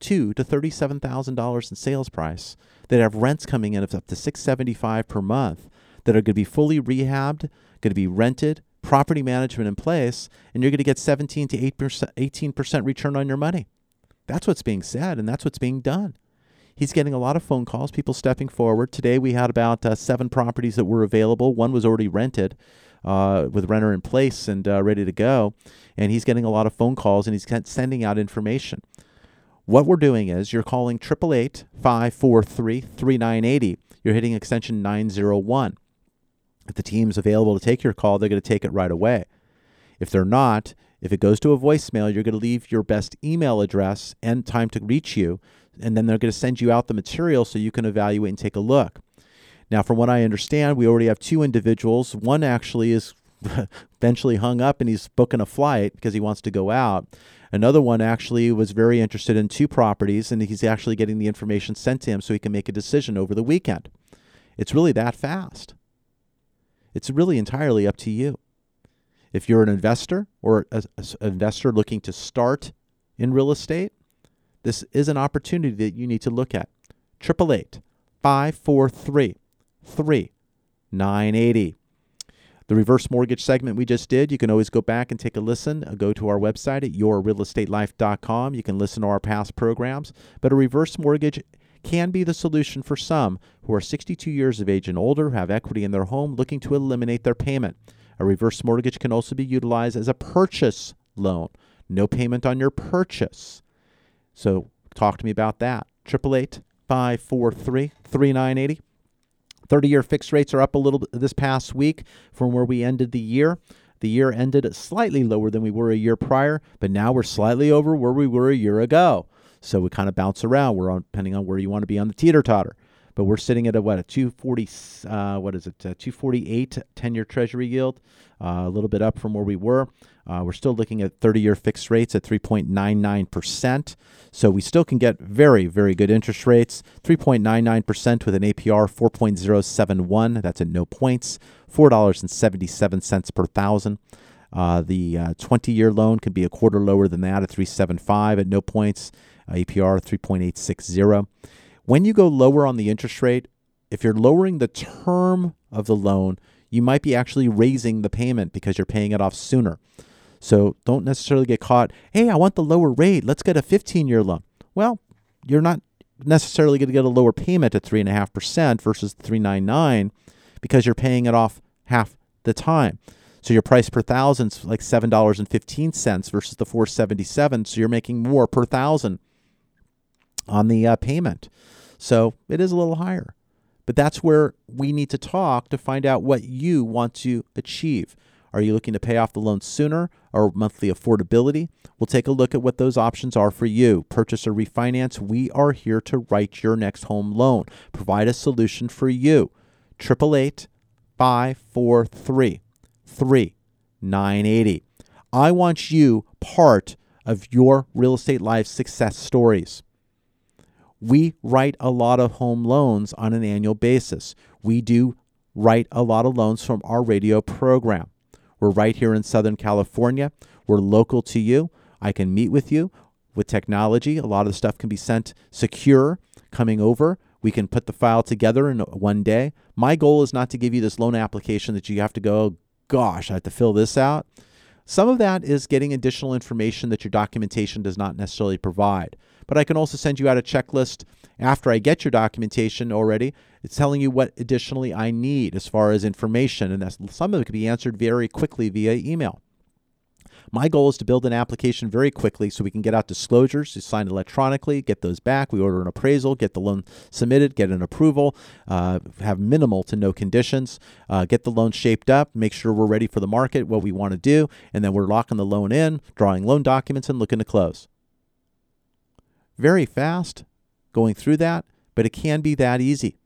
32 to $37,000 in sales price that have rents coming in of up to 675 per month that are going to be fully rehabbed, going to be rented, property management in place, and you're going to get 17 to 18% return on your money. That's what's being said, and that's what's being done. He's getting a lot of phone calls, people stepping forward. Today we had about uh, seven properties that were available. One was already rented uh, with renter in place and uh, ready to go. And he's getting a lot of phone calls and he's sending out information. What we're doing is you're calling 888 543 3980. You're hitting extension 901. If the team's available to take your call, they're going to take it right away. If they're not, if it goes to a voicemail, you're going to leave your best email address and time to reach you, and then they're going to send you out the material so you can evaluate and take a look. Now, from what I understand, we already have two individuals. One actually is eventually hung up and he's booking a flight because he wants to go out. Another one actually was very interested in two properties and he's actually getting the information sent to him so he can make a decision over the weekend. It's really that fast. It's really entirely up to you. If you're an investor or an investor looking to start in real estate, this is an opportunity that you need to look at. 888 543 3980. The reverse mortgage segment we just did, you can always go back and take a listen. Uh, Go to our website at yourrealestatelife.com. You can listen to our past programs. But a reverse mortgage can be the solution for some who are 62 years of age and older, have equity in their home, looking to eliminate their payment. A reverse mortgage can also be utilized as a purchase loan. No payment on your purchase. So talk to me about that. 888 543 3980. 30 year fixed rates are up a little bit this past week from where we ended the year. The year ended slightly lower than we were a year prior, but now we're slightly over where we were a year ago. So we kind of bounce around. We're on, depending on where you want to be on the teeter totter. But we're sitting at a what a 240 uh, what is it uh, 248 10 year treasury yield, uh, a little bit up from where we were. Uh, we're still looking at 30 year fixed rates at 3.99%. So we still can get very, very good interest rates. 3.99% with an APR 4.071. That's at no points. $4.77 per thousand. Uh, the 20 year loan can be a quarter lower than that at 375 at no points. Uh, APR 3.860. When you go lower on the interest rate, if you're lowering the term of the loan, you might be actually raising the payment because you're paying it off sooner. So don't necessarily get caught, hey, I want the lower rate. Let's get a 15 year loan. Well, you're not necessarily going to get a lower payment at 3.5% versus 399 because you're paying it off half the time. So your price per thousand is like $7.15 versus the 477 So you're making more per thousand on the uh, payment. So it is a little higher. But that's where we need to talk to find out what you want to achieve. Are you looking to pay off the loan sooner or monthly affordability? We'll take a look at what those options are for you. Purchase or refinance, we are here to write your next home loan, provide a solution for you. 888 543 3980. I want you part of your real estate life success stories. We write a lot of home loans on an annual basis. We do write a lot of loans from our radio program. We're right here in Southern California. We're local to you. I can meet with you with technology. A lot of the stuff can be sent secure coming over. We can put the file together in one day. My goal is not to give you this loan application that you have to go, gosh, I have to fill this out. Some of that is getting additional information that your documentation does not necessarily provide. But I can also send you out a checklist after I get your documentation already. It's telling you what additionally I need as far as information, and that's, some of it can be answered very quickly via email. My goal is to build an application very quickly so we can get out disclosures, sign electronically, get those back. We order an appraisal, get the loan submitted, get an approval, uh, have minimal to no conditions, uh, get the loan shaped up, make sure we're ready for the market, what we want to do, and then we're locking the loan in, drawing loan documents, and looking to close. Very fast going through that, but it can be that easy.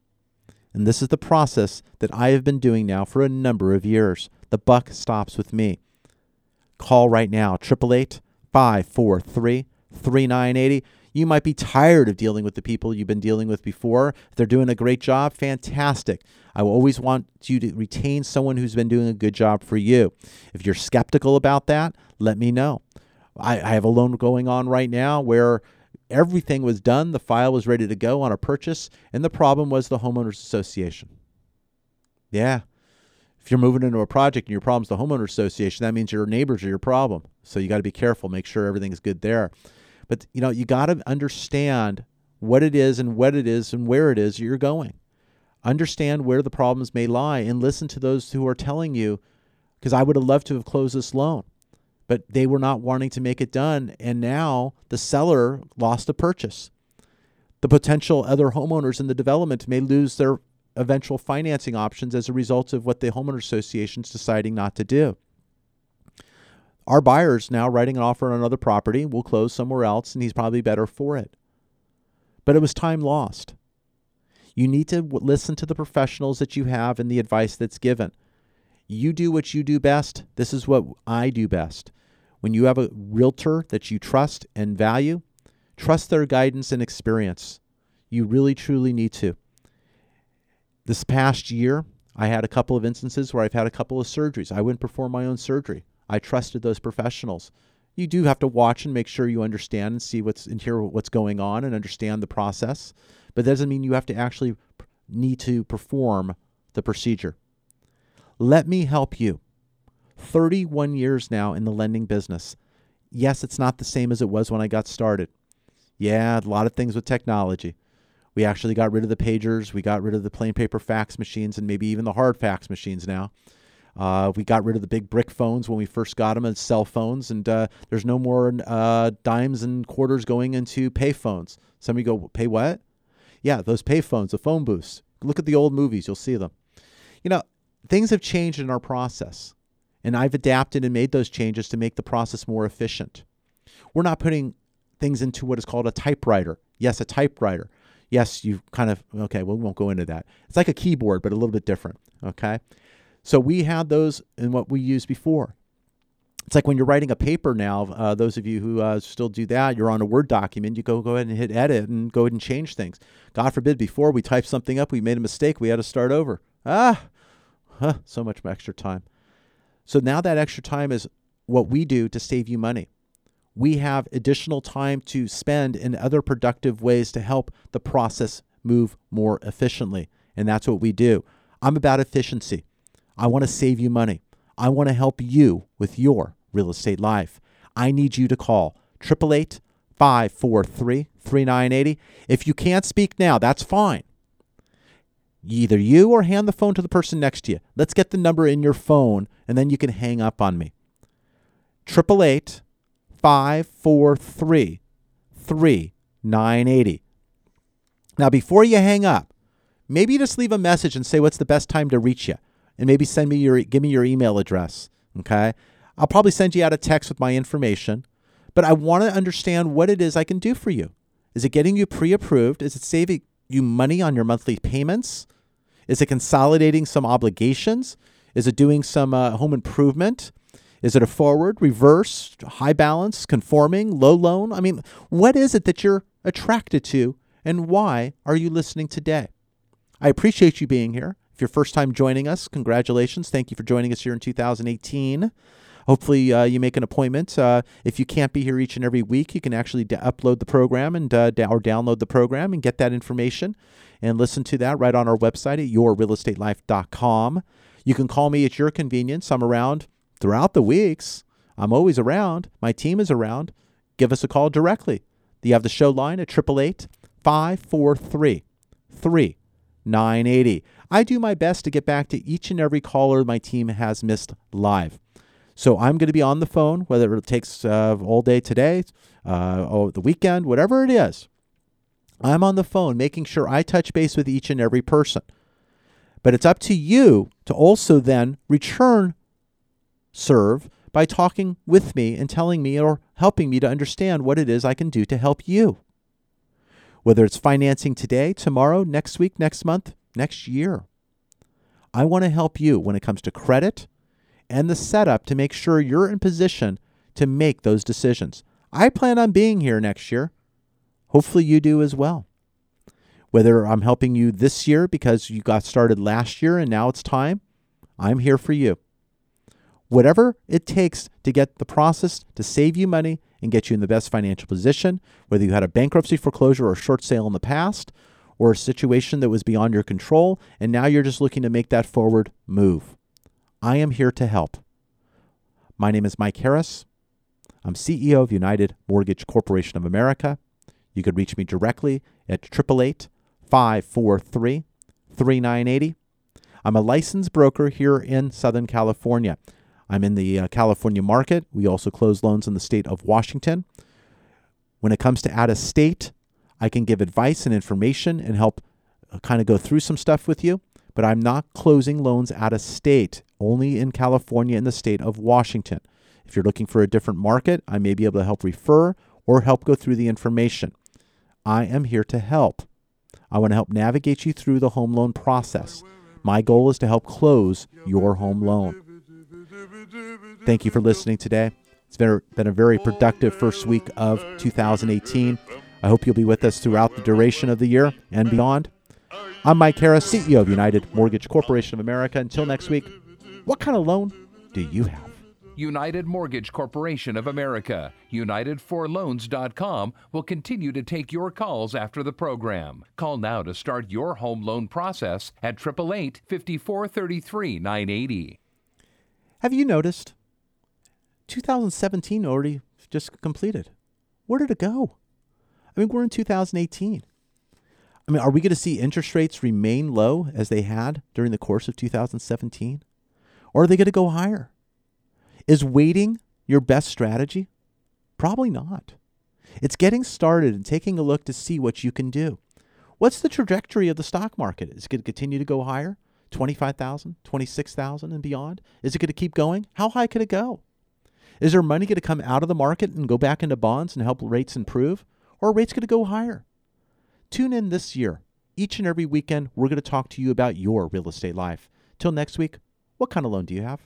And this is the process that I have been doing now for a number of years. The buck stops with me. Call right now, 888 543 3980. You might be tired of dealing with the people you've been dealing with before. If they're doing a great job, fantastic. I will always want you to retain someone who's been doing a good job for you. If you're skeptical about that, let me know. I, I have a loan going on right now where everything was done, the file was ready to go on a purchase, and the problem was the homeowners association. Yeah. If you're moving into a project and your problem's the homeowner association, that means your neighbors are your problem. So you got to be careful, make sure everything's good there. But you know, you got to understand what it is and what it is and where it is you're going. Understand where the problems may lie and listen to those who are telling you, because I would have loved to have closed this loan, but they were not wanting to make it done. And now the seller lost the purchase. The potential other homeowners in the development may lose their eventual financing options as a result of what the homeowner association's deciding not to do. Our buyer's now writing an offer on another property. We'll close somewhere else, and he's probably better for it. But it was time lost. You need to w- listen to the professionals that you have and the advice that's given. You do what you do best. This is what I do best. When you have a realtor that you trust and value, trust their guidance and experience. You really, truly need to. This past year, I had a couple of instances where I've had a couple of surgeries. I wouldn't perform my own surgery. I trusted those professionals. You do have to watch and make sure you understand and see what's and hear what's going on and understand the process, but that doesn't mean you have to actually need to perform the procedure. Let me help you. 31 years now in the lending business. Yes, it's not the same as it was when I got started. Yeah, a lot of things with technology. We actually got rid of the pagers. We got rid of the plain paper fax machines and maybe even the hard fax machines now. Uh, we got rid of the big brick phones when we first got them as cell phones, and uh, there's no more uh, dimes and quarters going into pay phones. Some of you go, pay what? Yeah, those pay phones, the phone booths. Look at the old movies, you'll see them. You know, things have changed in our process, and I've adapted and made those changes to make the process more efficient. We're not putting things into what is called a typewriter. Yes, a typewriter. Yes, you kind of, okay, well, we won't go into that. It's like a keyboard, but a little bit different. Okay. So we had those in what we used before. It's like when you're writing a paper now. Uh, those of you who uh, still do that, you're on a Word document. You go go ahead and hit edit and go ahead and change things. God forbid, before we typed something up, we made a mistake. We had to start over. Ah, huh, so much extra time. So now that extra time is what we do to save you money. We have additional time to spend in other productive ways to help the process move more efficiently. And that's what we do. I'm about efficiency. I want to save you money. I want to help you with your real estate life. I need you to call 888 543 3980. If you can't speak now, that's fine. Either you or hand the phone to the person next to you. Let's get the number in your phone and then you can hang up on me. 888 543 3980. Now, before you hang up, maybe just leave a message and say what's the best time to reach you. And maybe send me your give me your email address okay? I'll probably send you out a text with my information but i want to understand what it is i can do for you. Is it getting you pre-approved? Is it saving you money on your monthly payments? Is it consolidating some obligations? Is it doing some uh, home improvement is it a forward reverse high balance conforming low loan i mean what is it that you're attracted to and why are you listening today i appreciate you being here if you're first time joining us, congratulations. Thank you for joining us here in 2018. Hopefully, uh, you make an appointment. Uh, if you can't be here each and every week, you can actually d- upload the program and uh, da- or download the program and get that information and listen to that right on our website at yourrealestatelife.com. You can call me at your convenience. I'm around throughout the weeks. I'm always around. My team is around. Give us a call directly. You have the show line at 888 543 3980. I do my best to get back to each and every caller my team has missed live. So I'm going to be on the phone, whether it takes uh, all day today, uh, or the weekend, whatever it is. I'm on the phone making sure I touch base with each and every person. But it's up to you to also then return serve by talking with me and telling me or helping me to understand what it is I can do to help you. Whether it's financing today, tomorrow, next week, next month, next year. I want to help you when it comes to credit and the setup to make sure you're in position to make those decisions. I plan on being here next year. Hopefully, you do as well. Whether I'm helping you this year because you got started last year and now it's time, I'm here for you. Whatever it takes to get the process to save you money and get you in the best financial position, whether you had a bankruptcy, foreclosure, or short sale in the past, or a situation that was beyond your control, and now you're just looking to make that forward move. I am here to help. My name is Mike Harris. I'm CEO of United Mortgage Corporation of America. You could reach me directly at 888 543 3980. I'm a licensed broker here in Southern California. I'm in the uh, California market. We also close loans in the state of Washington. When it comes to out of state, I can give advice and information and help kind of go through some stuff with you, but I'm not closing loans out of state, only in California and the state of Washington. If you're looking for a different market, I may be able to help refer or help go through the information. I am here to help. I want to help navigate you through the home loan process. My goal is to help close your home loan. Thank you for listening today. It's been a, been a very productive first week of 2018. I hope you'll be with us throughout the duration of the year and beyond. I'm Mike Harris, CEO of United Mortgage Corporation of America. Until next week, what kind of loan do you have? United Mortgage Corporation of America, UnitedForLoans.com will continue to take your calls after the program. Call now to start your home loan process at 888 5433 980. Have you noticed? 2017 already just completed. Where did it go? I mean, we're in 2018. I mean, are we going to see interest rates remain low as they had during the course of 2017? Or are they going to go higher? Is waiting your best strategy? Probably not. It's getting started and taking a look to see what you can do. What's the trajectory of the stock market? Is it going to continue to go higher? 25,000, 26,000 and beyond? Is it going to keep going? How high could it go? Is there money going to come out of the market and go back into bonds and help rates improve? Or rates going to go higher? Tune in this year. Each and every weekend, we're going to talk to you about your real estate life. Till next week, what kind of loan do you have?